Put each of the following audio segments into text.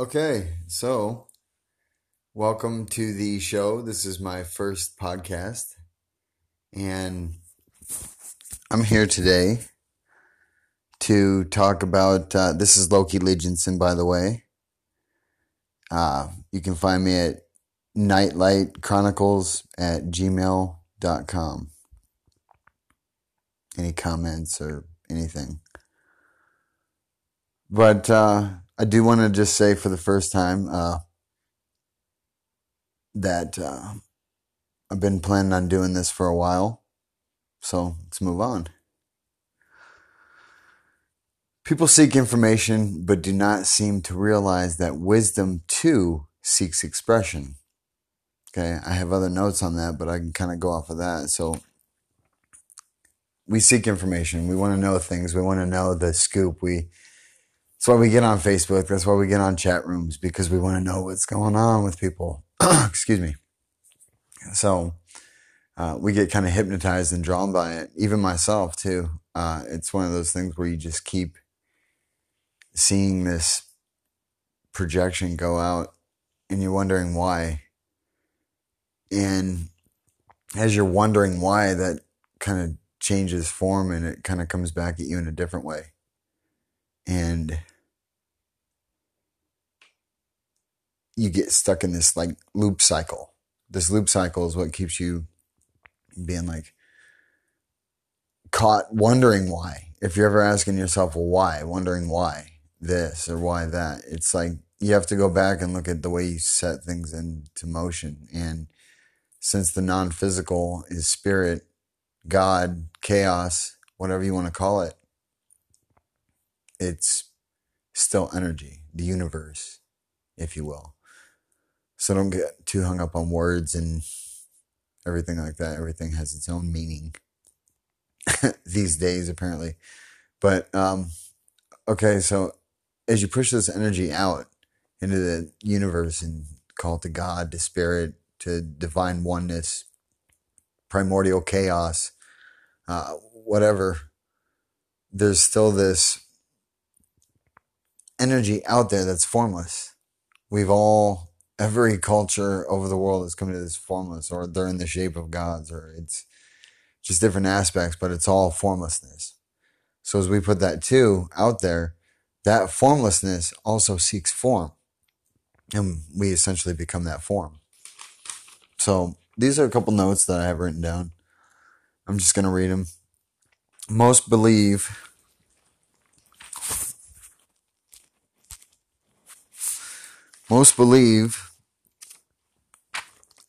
Okay, so welcome to the show. This is my first podcast, and I'm here today to talk about. Uh, this is Loki Legionson, by the way. Uh, you can find me at Knightlight Chronicles at gmail.com. Any comments or anything. But uh, I do want to just say for the first time uh, that uh, I've been planning on doing this for a while. So let's move on. People seek information but do not seem to realize that wisdom too seeks expression. Okay, I have other notes on that, but I can kind of go off of that. So we seek information. We want to know things. We want to know the scoop. We that's why we get on Facebook. That's why we get on chat rooms because we want to know what's going on with people. Excuse me. So uh, we get kind of hypnotized and drawn by it. Even myself too. Uh, it's one of those things where you just keep seeing this projection go out, and you're wondering why. And as you're wondering why, that kind of changes form and it kind of comes back at you in a different way. And you get stuck in this like loop cycle. This loop cycle is what keeps you being like caught wondering why. If you're ever asking yourself, well, why? Wondering why this or why that. It's like you have to go back and look at the way you set things into motion. And since the non physical is spirit, God, chaos, whatever you want to call it, it's still energy, the universe, if you will. So don't get too hung up on words and everything like that. Everything has its own meaning these days, apparently. But um, okay, so as you push this energy out into the universe and call it to God, to spirit, to divine oneness, primordial chaos, uh, whatever, there's still this energy out there that's formless. We've all every culture over the world is coming to this formless or they're in the shape of gods or it's just different aspects, but it's all formlessness. So as we put that too out there, that formlessness also seeks form. And we essentially become that form. So these are a couple notes that I have written down. I'm just going to read them. Most believe most believe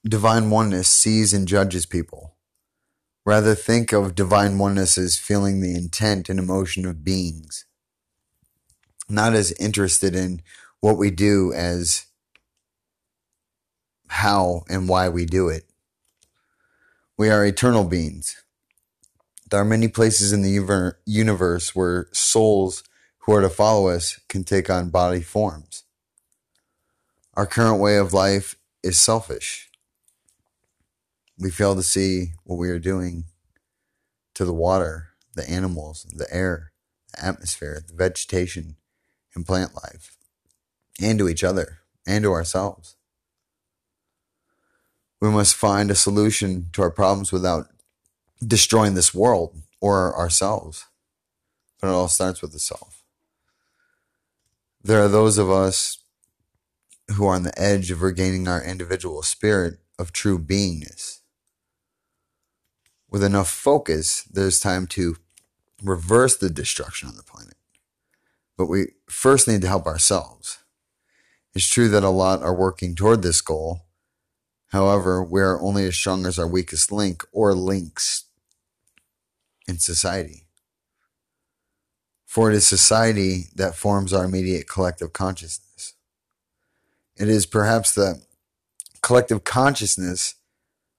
divine oneness sees and judges people. Rather, think of divine oneness as feeling the intent and emotion of beings, not as interested in what we do as how and why we do it. We are eternal beings. There are many places in the universe where souls who are to follow us can take on body forms. Our current way of life is selfish we fail to see what we are doing to the water, the animals, the air, the atmosphere, the vegetation, and plant life, and to each other, and to ourselves. We must find a solution to our problems without destroying this world or ourselves. But it all starts with the self. There are those of us who are on the edge of regaining our individual spirit of true beingness with enough focus, there's time to reverse the destruction on the planet. But we first need to help ourselves. It's true that a lot are working toward this goal. However, we are only as strong as our weakest link or links in society. For it is society that forms our immediate collective consciousness. It is perhaps the collective consciousness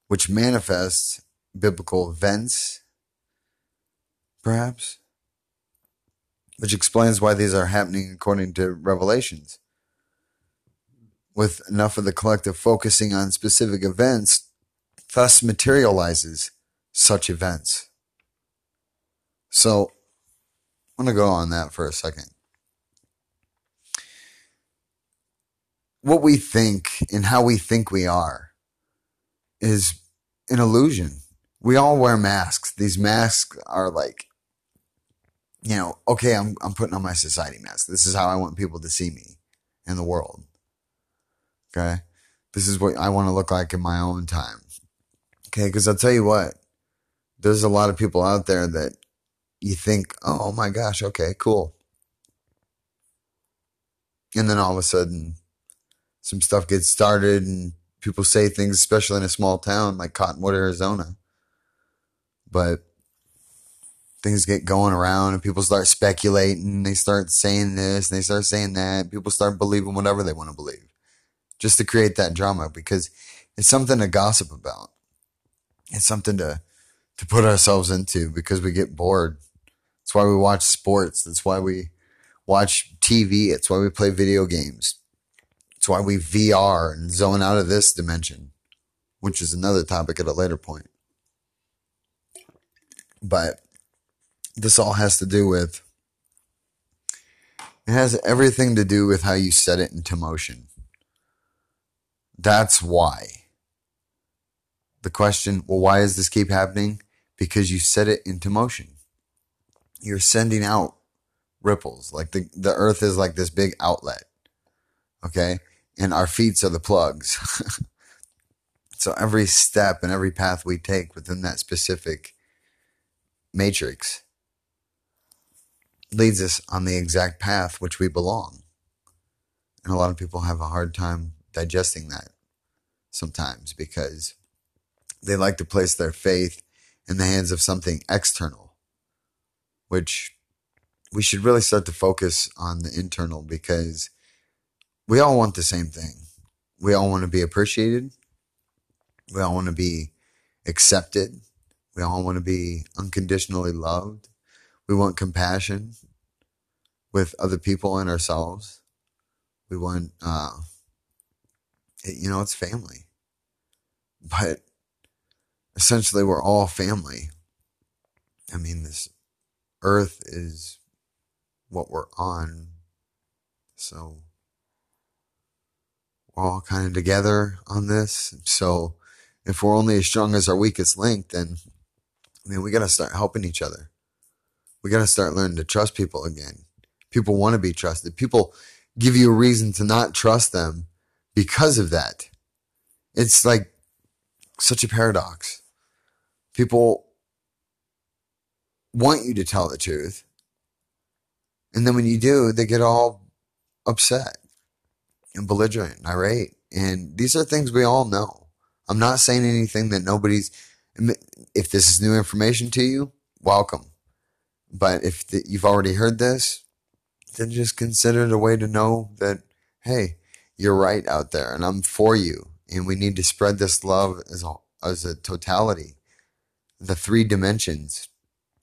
which manifests biblical events, perhaps, which explains why these are happening according to Revelations. With enough of the collective focusing on specific events, thus materializes such events. So, I'm going to go on that for a second. what we think and how we think we are is an illusion. We all wear masks. These masks are like, you know, okay, I'm, I'm putting on my society mask. This is how I want people to see me in the world. Okay. This is what I want to look like in my own time. Okay. Cause I'll tell you what, there's a lot of people out there that you think, oh my gosh, okay, cool. And then all of a sudden, some stuff gets started and people say things, especially in a small town like Cottonwood, Arizona. But things get going around and people start speculating. They start saying this and they start saying that. People start believing whatever they want to believe just to create that drama because it's something to gossip about. It's something to, to put ourselves into because we get bored. That's why we watch sports. That's why we watch TV. It's why we play video games. It's why we VR and zone out of this dimension, which is another topic at a later point. But this all has to do with it has everything to do with how you set it into motion. That's why. The question, well, why does this keep happening? Because you set it into motion. You're sending out ripples. Like the, the earth is like this big outlet. Okay. And our feet are the plugs. so every step and every path we take within that specific matrix leads us on the exact path which we belong. And a lot of people have a hard time digesting that sometimes because they like to place their faith in the hands of something external, which we should really start to focus on the internal because we all want the same thing. We all want to be appreciated. We all want to be accepted. We all want to be unconditionally loved. We want compassion with other people and ourselves. We want, uh, it, you know, it's family. But essentially, we're all family. I mean, this earth is what we're on. So we're all kind of together on this. So if we're only as strong as our weakest link, then I mean, we got to start helping each other. We got to start learning to trust people again. People want to be trusted. People give you a reason to not trust them because of that. It's like such a paradox. People want you to tell the truth. And then when you do, they get all upset and belligerent and irate. And these are things we all know. I'm not saying anything that nobody's, if this is new information to you, welcome. But if you've already heard this, then just consider it a way to know that, hey, you're right out there and I'm for you. And we need to spread this love as a, as a totality. The three dimensions,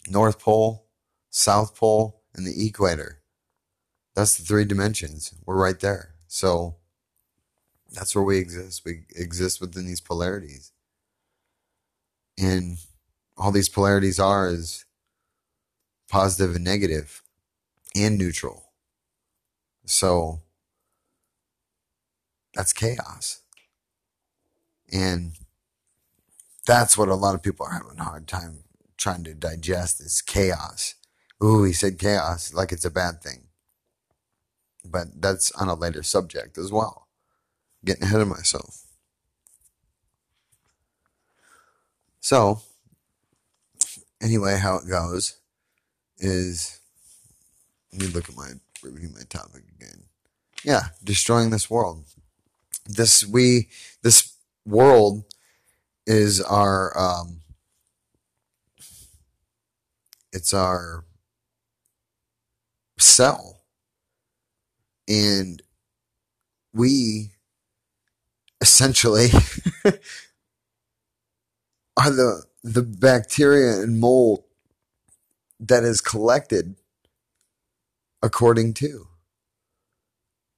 North Pole, South Pole, and the equator. That's the three dimensions. We're right there. So that's where we exist. We exist within these polarities. And all these polarities are is positive and negative and neutral. So that's chaos. And that's what a lot of people are having a hard time trying to digest is chaos. Ooh, he said chaos like it's a bad thing. But that's on a later subject as well. Getting ahead of myself. So, anyway, how it goes is let me look at my review my topic again. Yeah, destroying this world this we this world is our um, it's our cell and we essentially are the the bacteria and mold that is collected according to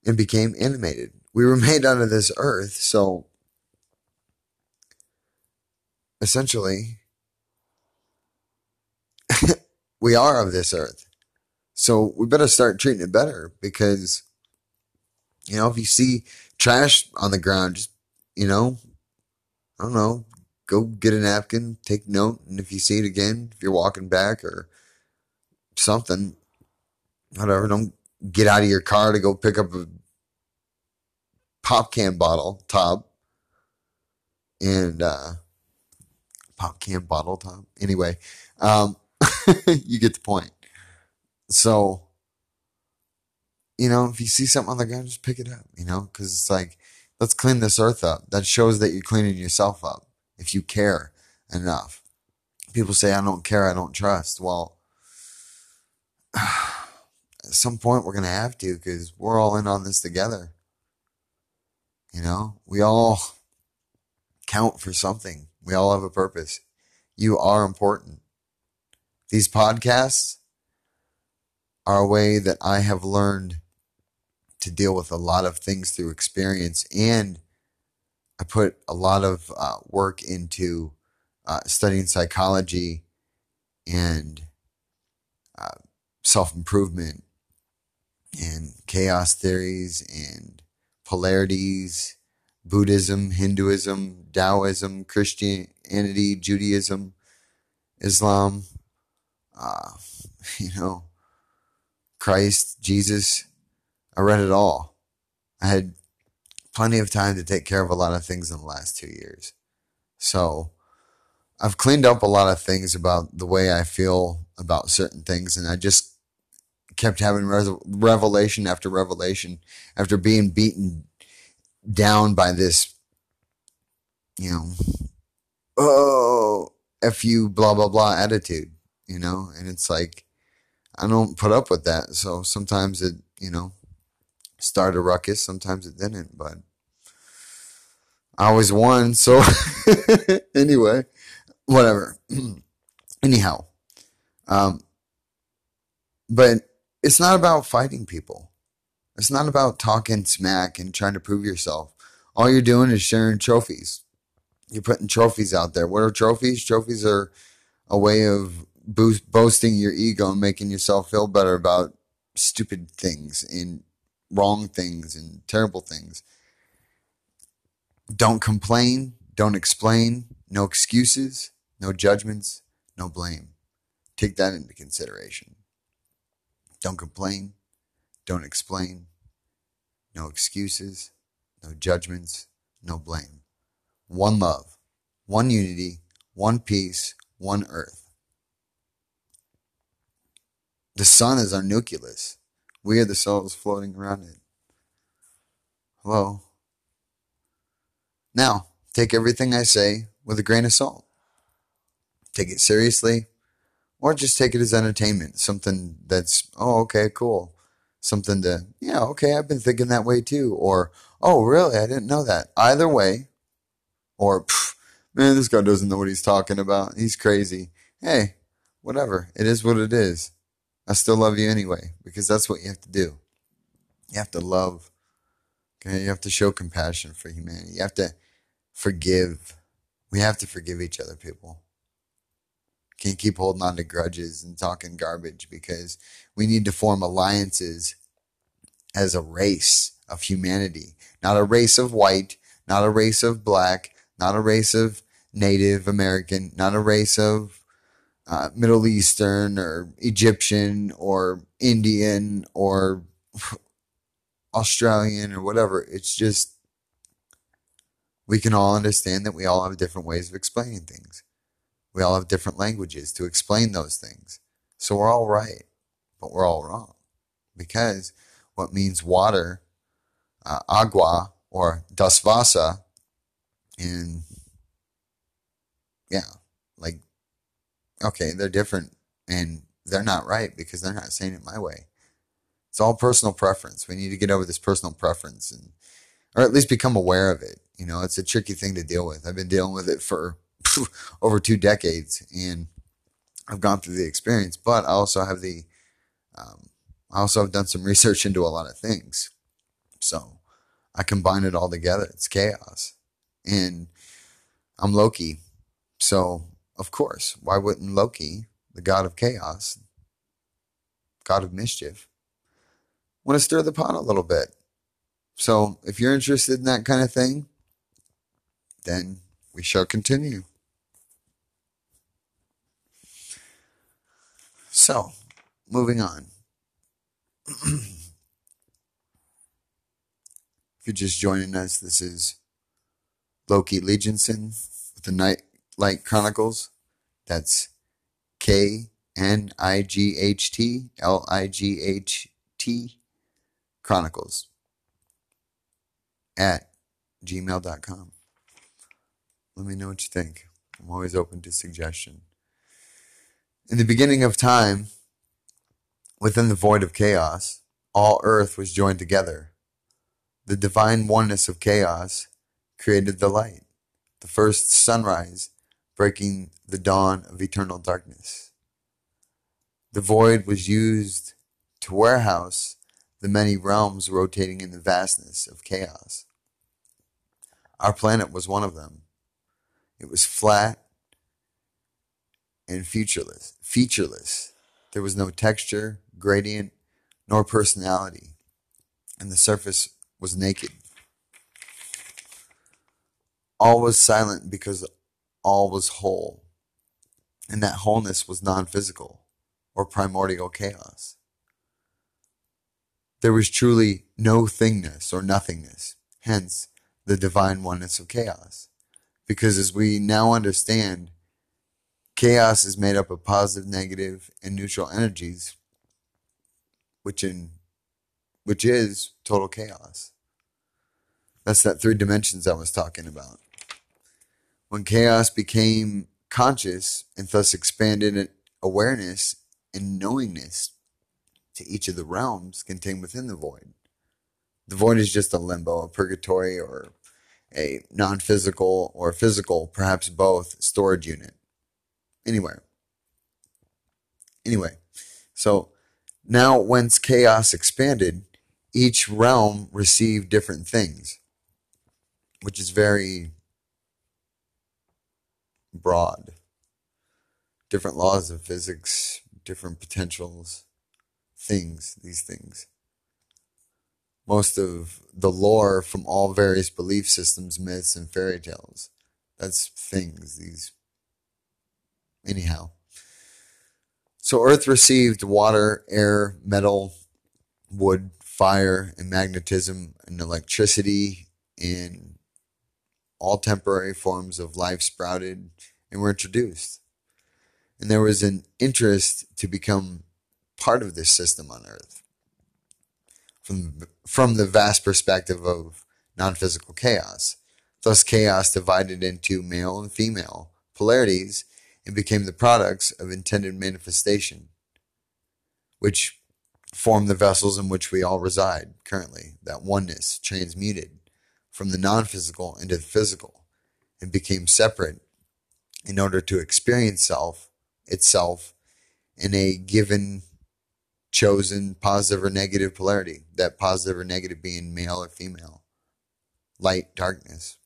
and became animated we were made out of this earth, so essentially, we are of this earth. So we better start treating it better because, you know, if you see trash on the ground, just, you know, I don't know, go get a napkin, take note, and if you see it again, if you're walking back or something, whatever, don't get out of your car to go pick up a pop can bottle top and uh pop can bottle top. Anyway, um you get the point. So, you know, if you see something on the ground, just pick it up, you know, because it's like, let's clean this earth up. That shows that you're cleaning yourself up if you care enough. People say, I don't care, I don't trust. Well, at some point we're going to have to because we're all in on this together. You know, we all count for something. We all have a purpose. You are important. These podcasts are a way that I have learned to deal with a lot of things through experience. And I put a lot of uh, work into uh, studying psychology and uh, self improvement and chaos theories and polarities, Buddhism, Hinduism, Taoism, Christianity, Judaism, Islam, uh, you know, Christ, Jesus. I read it all. I had plenty of time to take care of a lot of things in the last two years. So I've cleaned up a lot of things about the way I feel about certain things. And I just kept having revelation after revelation after being beaten down by this, you know, oh, F you, blah, blah, blah attitude, you know? And it's like, I don't put up with that. So sometimes it, you know, started a ruckus. Sometimes it didn't, but I always won. So anyway, whatever. Anyhow, um, but it's not about fighting people. It's not about talking smack and trying to prove yourself. All you're doing is sharing trophies. You're putting trophies out there. What are trophies? Trophies are a way of boost, boasting your ego and making yourself feel better about stupid things and wrong things and terrible things. Don't complain. Don't explain. No excuses. No judgments. No blame. Take that into consideration. Don't complain. Don't explain. No excuses. No judgments. No blame. One love. One unity. One peace. One earth. The sun is our nucleus. We are the souls floating around it. Hello? Now, take everything I say with a grain of salt. Take it seriously, or just take it as entertainment, something that's, oh, okay, cool. Something to, yeah, okay, I've been thinking that way too. Or, oh, really? I didn't know that. Either way, or, man, this guy doesn't know what he's talking about. He's crazy. Hey, whatever. It is what it is. I still love you anyway, because that's what you have to do. You have to love. Okay. You have to show compassion for humanity. You have to forgive. We have to forgive each other, people. Can't keep holding on to grudges and talking garbage because we need to form alliances as a race of humanity, not a race of white, not a race of black, not a race of Native American, not a race of uh, Middle Eastern or Egyptian or Indian or Australian or whatever. It's just we can all understand that we all have different ways of explaining things. We all have different languages to explain those things. So we're all right, but we're all wrong. Because what means water, uh, agua, or das Wasser in, yeah, okay, they're different and they're not right because they're not saying it my way. It's all personal preference. We need to get over this personal preference and, or at least become aware of it. You know, it's a tricky thing to deal with. I've been dealing with it for over two decades, and I've gone through the experience. But I also have the, um, I also have done some research into a lot of things, so I combine it all together. It's chaos, and I'm Loki, so of course, why wouldn't Loki, the god of chaos, god of mischief, want to stir the pot a little bit? So if you're interested in that kind of thing, then we shall continue. So, moving on. if you're just joining us, this is Loki Legionson with the Night Light Chronicles. That's K N I G H T L I G H T Chronicles at gmail.com. Let me know what you think. I'm always open to suggestion. In the beginning of time, within the void of chaos, all earth was joined together. The divine oneness of chaos created the light, the first sunrise breaking the dawn of eternal darkness. The void was used to warehouse the many realms rotating in the vastness of chaos. Our planet was one of them. It was flat and featureless. Featureless. There was no texture, gradient, nor personality, and the surface was naked. All was silent because all was whole, and that wholeness was non physical or primordial chaos. There was truly no thingness or nothingness, hence the divine oneness of chaos. Because as we now understand, chaos is made up of positive, negative, and neutral energies, which in which is total chaos. That's that three dimensions I was talking about. When chaos became conscious and thus expanded awareness and knowingness to each of the realms contained within the void. The void is just a limbo, a purgatory, or a non physical or physical, perhaps both, storage unit. Anywhere. Anyway, so now whence chaos expanded, each realm received different things, which is very broad. Different laws of physics, different potentials, things, these things. Most of the lore from all various belief systems, myths, and fairy tales. That's things, these. Anyhow. So Earth received water, air, metal, wood, fire, and magnetism, and electricity, and all temporary forms of life sprouted and were introduced. And there was an interest to become part of this system on Earth from, from the vast perspective of non physical chaos. Thus, chaos divided into male and female polarities and became the products of intended manifestation, which form the vessels in which we all reside currently, that oneness transmuted from the non physical into the physical and became separate in order to experience self itself in a given chosen positive or negative polarity, that positive or negative being male or female, light, darkness,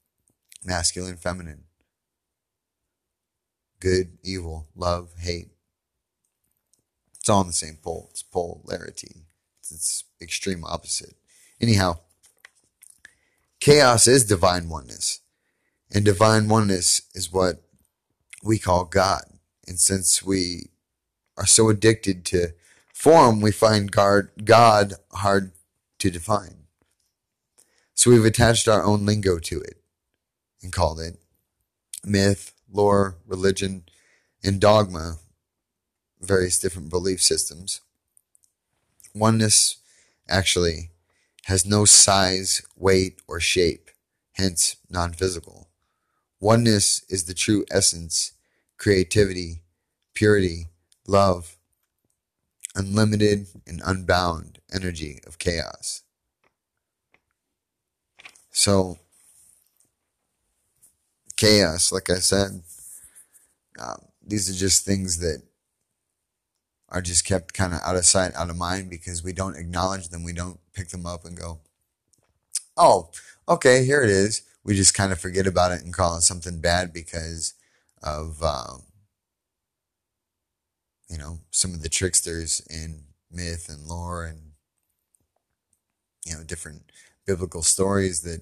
masculine, feminine, good, evil, love, hate. It's all in the same pole. It's polarity. It's, it's extreme opposite. Anyhow, chaos is divine oneness. And divine oneness is what we call God. And since we are so addicted to form, we find God hard to define. So we've attached our own lingo to it and called it myth, lore, religion, and dogma, various different belief systems. Oneness actually has no size, weight, or shape, hence non physical. Oneness is the true essence, creativity, purity, love, unlimited and unbound energy of chaos. So, chaos, like I said, um, these are just things that are just kept kind of out of sight, out of mind because we don't acknowledge them. We don't pick them up and go, oh, okay, here it is. We just kind of forget about it and call it something bad because of um, you know, some of the tricksters in myth and lore and, you know, different biblical stories that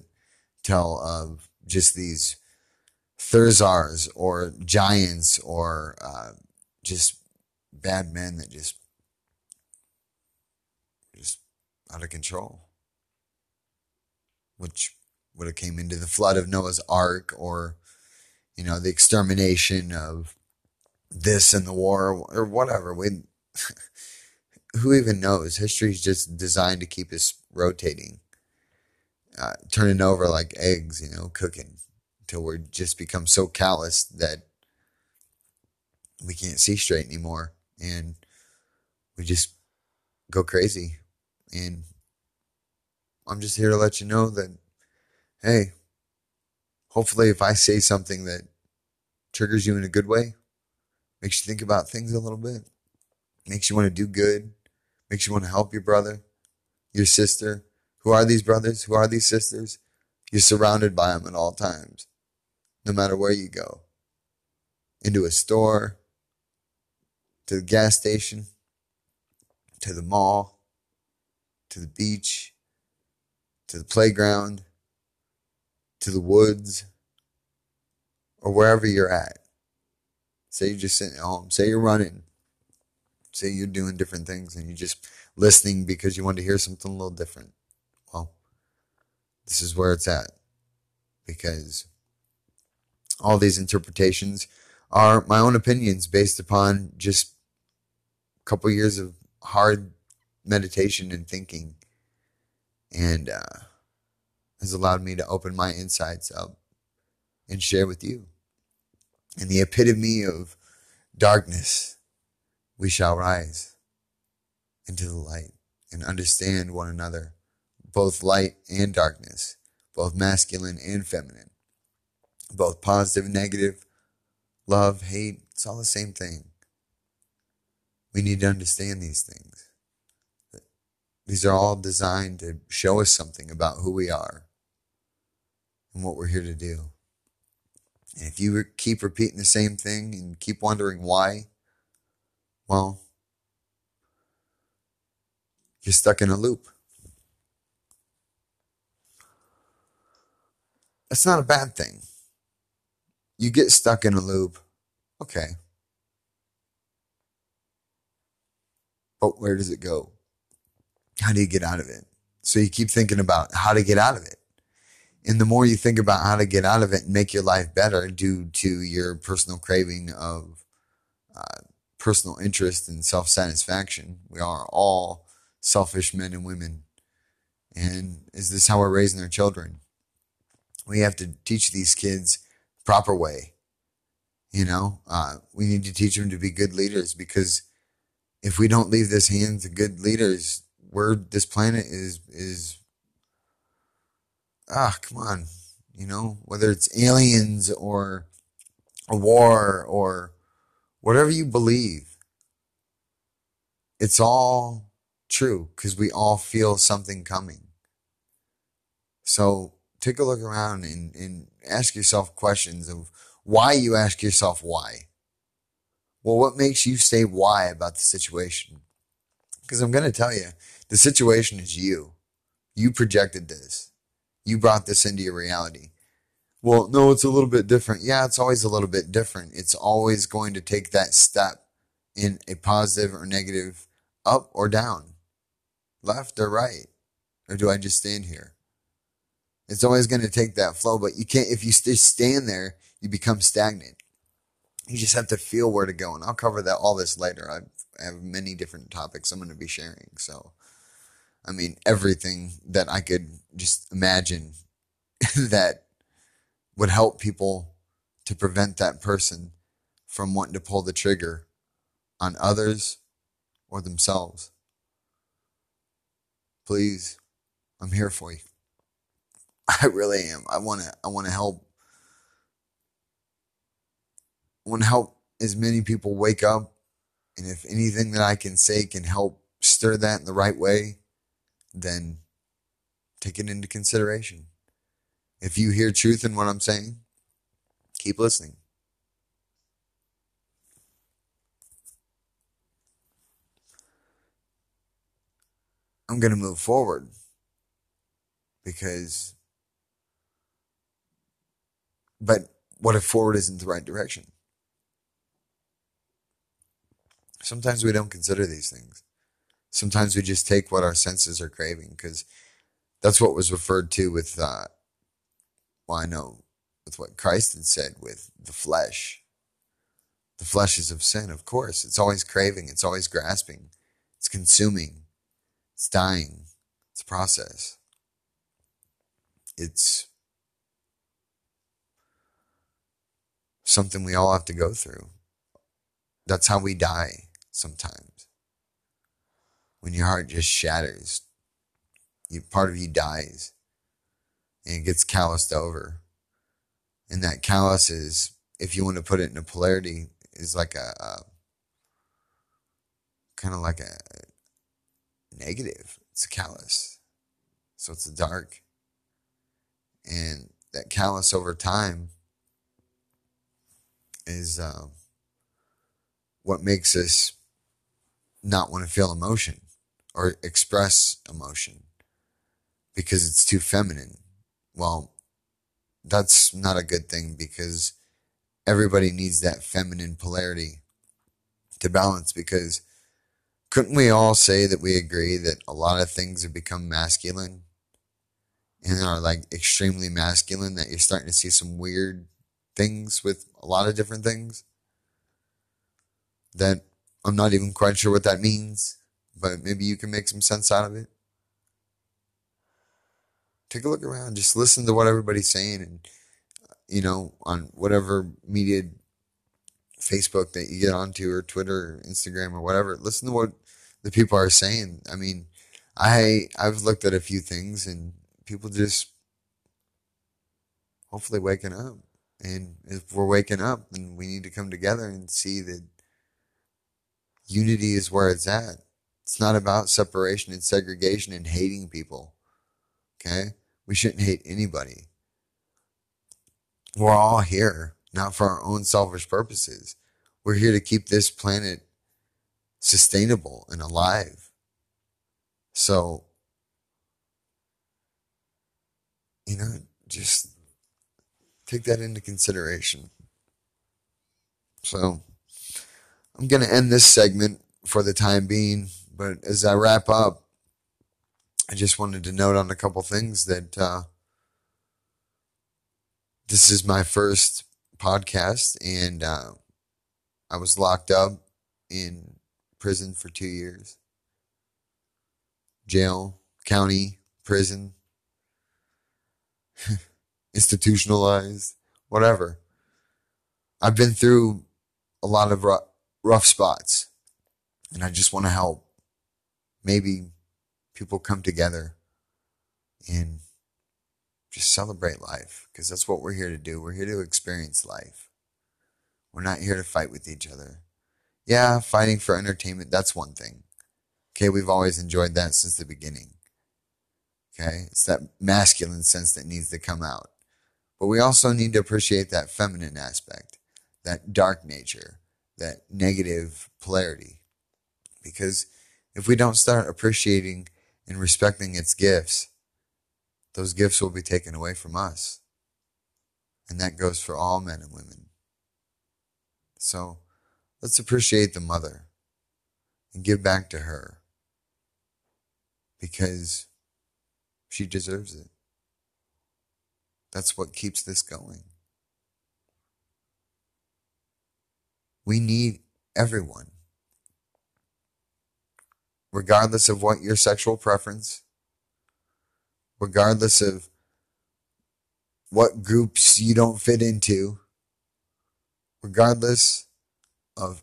tell of just these Thurzars or giants or uh, just bad men that just just out of control, which would have came into the flood of Noah's Ark or you know the extermination of this and the war or whatever. We who even knows? history's just designed to keep us rotating, uh, turning over like eggs, you know, cooking until we're just become so callous that we can't see straight anymore and we just go crazy. And I'm just here to let you know that, hey, hopefully if I say something that triggers you in a good way, makes you think about things a little bit, makes you want to do good, makes you want to help your brother, your sister. Who are these brothers? Who are these sisters? You're surrounded by them at all times, no matter where you go. Into a store, to the gas station, to the mall, to the beach, to the playground, to the woods, or wherever you're at. Say you're just sitting at home. Say you're running. Say you're doing different things and you're just listening because you want to hear something a little different. Well, this is where it's at. Because all these interpretations are my own opinions based upon just couple years of hard meditation and thinking and uh, has allowed me to open my insights up and share with you. In the epitome of darkness, we shall rise into the light and understand one another, both light and darkness, both masculine and feminine, both positive and negative, love, hate, it's all the same thing. We need to understand these things. These are all designed to show us something about who we are and what we're here to do. And if you keep repeating the same thing and keep wondering why, well, you're stuck in a loop. That's not a bad thing. You get stuck in a loop. Okay. But where does it go? How do you get out of it? So you keep thinking about how to get out of it. And the more you think about how to get out of it and make your life better due to your personal craving of uh, personal interest and self satisfaction, we are all selfish men and women. And is this how we're raising our children? We have to teach these kids proper way. You know, uh, we need to teach them to be good leaders because if we don't leave this hands of good leaders, where this planet is is ah, come on, you know, whether it's aliens or a war or whatever you believe, it's all true because we all feel something coming. So take a look around and, and ask yourself questions of why you ask yourself why. Well, what makes you say why about the situation? Because I'm going to tell you, the situation is you. You projected this. You brought this into your reality. Well, no, it's a little bit different. Yeah, it's always a little bit different. It's always going to take that step in a positive or negative, up or down, left or right. Or do I just stand here? It's always going to take that flow, but you can't, if you just stand there, you become stagnant you just have to feel where to go. And I'll cover that all this later. I have many different topics I'm going to be sharing. So, I mean, everything that I could just imagine that would help people to prevent that person from wanting to pull the trigger on others or themselves. Please, I'm here for you. I really am. I want to I want to help want to help as many people wake up. And if anything that I can say can help stir that in the right way, then take it into consideration. If you hear truth in what I'm saying, keep listening. I'm going to move forward because, but what if forward isn't the right direction? Sometimes we don't consider these things. Sometimes we just take what our senses are craving because that's what was referred to with, uh, well, I know with what Christ had said with the flesh. The flesh is of sin, of course. It's always craving, it's always grasping, it's consuming, it's dying, it's a process. It's something we all have to go through. That's how we die sometimes. When your heart just shatters, you, part of you dies and it gets calloused over. And that callous is, if you want to put it in a polarity, is like a, a kind of like a negative. It's a callous. So it's a dark. And that callous over time is uh, what makes us not want to feel emotion or express emotion because it's too feminine. Well, that's not a good thing because everybody needs that feminine polarity to balance because couldn't we all say that we agree that a lot of things have become masculine and are like extremely masculine that you're starting to see some weird things with a lot of different things that I'm not even quite sure what that means, but maybe you can make some sense out of it. Take a look around, just listen to what everybody's saying and you know, on whatever media Facebook that you get onto or Twitter or Instagram or whatever, listen to what the people are saying. I mean, I I've looked at a few things and people just hopefully waking up. And if we're waking up, then we need to come together and see that unity is where it's at. It's not about separation and segregation and hating people. Okay? We shouldn't hate anybody. We're all here, not for our own selfish purposes. We're here to keep this planet sustainable and alive. So, you know, just take that into consideration. So, I'm going to end this segment for the time being, but as I wrap up, I just wanted to note on a couple things that uh, this is my first podcast, and uh, I was locked up in prison for two years. Jail, county, prison, institutionalized, whatever. I've been through a lot of rough spots, and I just want to help. Maybe people come together and just celebrate life because that's what we're here to do. We're here to experience life. We're not here to fight with each other. Yeah, fighting for entertainment, that's one thing. Okay, we've always enjoyed that since the beginning. Okay, it's that masculine sense that needs to come out. But we also need to appreciate that feminine aspect, that dark nature, that negative polarity. Because if we don't start appreciating and respecting its gifts, those gifts will be taken away from us. And that goes for all men and women. So let's appreciate the mother and give back to her because she deserves it. That's what keeps this going. We need everyone, regardless of what your sexual preference, regardless of what groups you don't fit into, regardless of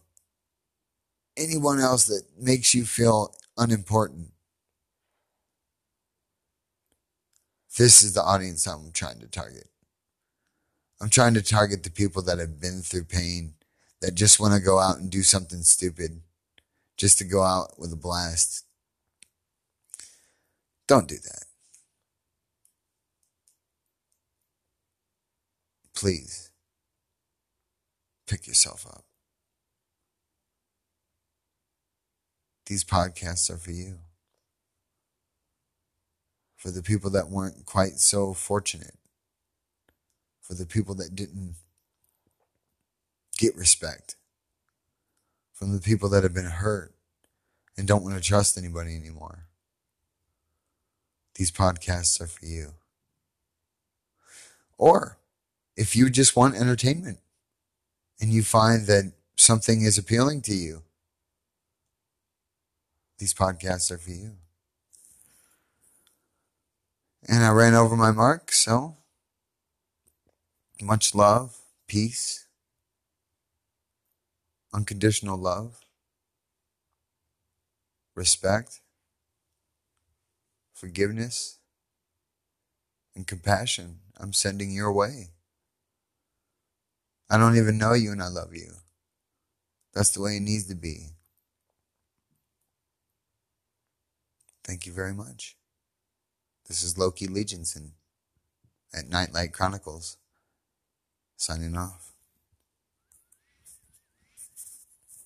anyone else that makes you feel unimportant. This is the audience I'm trying to target. I'm trying to target the people that have been through pain, that just want to go out and do something stupid, just to go out with a blast. Don't do that. please pick yourself up. These podcasts are for you. for the people that weren't quite so fortunate, for the people that didn't get respect, from the people that have been hurt and don't want to trust anybody anymore. These podcasts are for you. Or if you just want entertainment and you find that something is appealing to you, these podcasts are for you. And I ran over my mark, so much love, peace, unconditional love, respect, forgiveness, and compassion I'm sending your way. I don't even know you and I love you. That's the way it needs to be. Thank you very much. This is Loki Legionson at Knightlight Chronicles, signing off.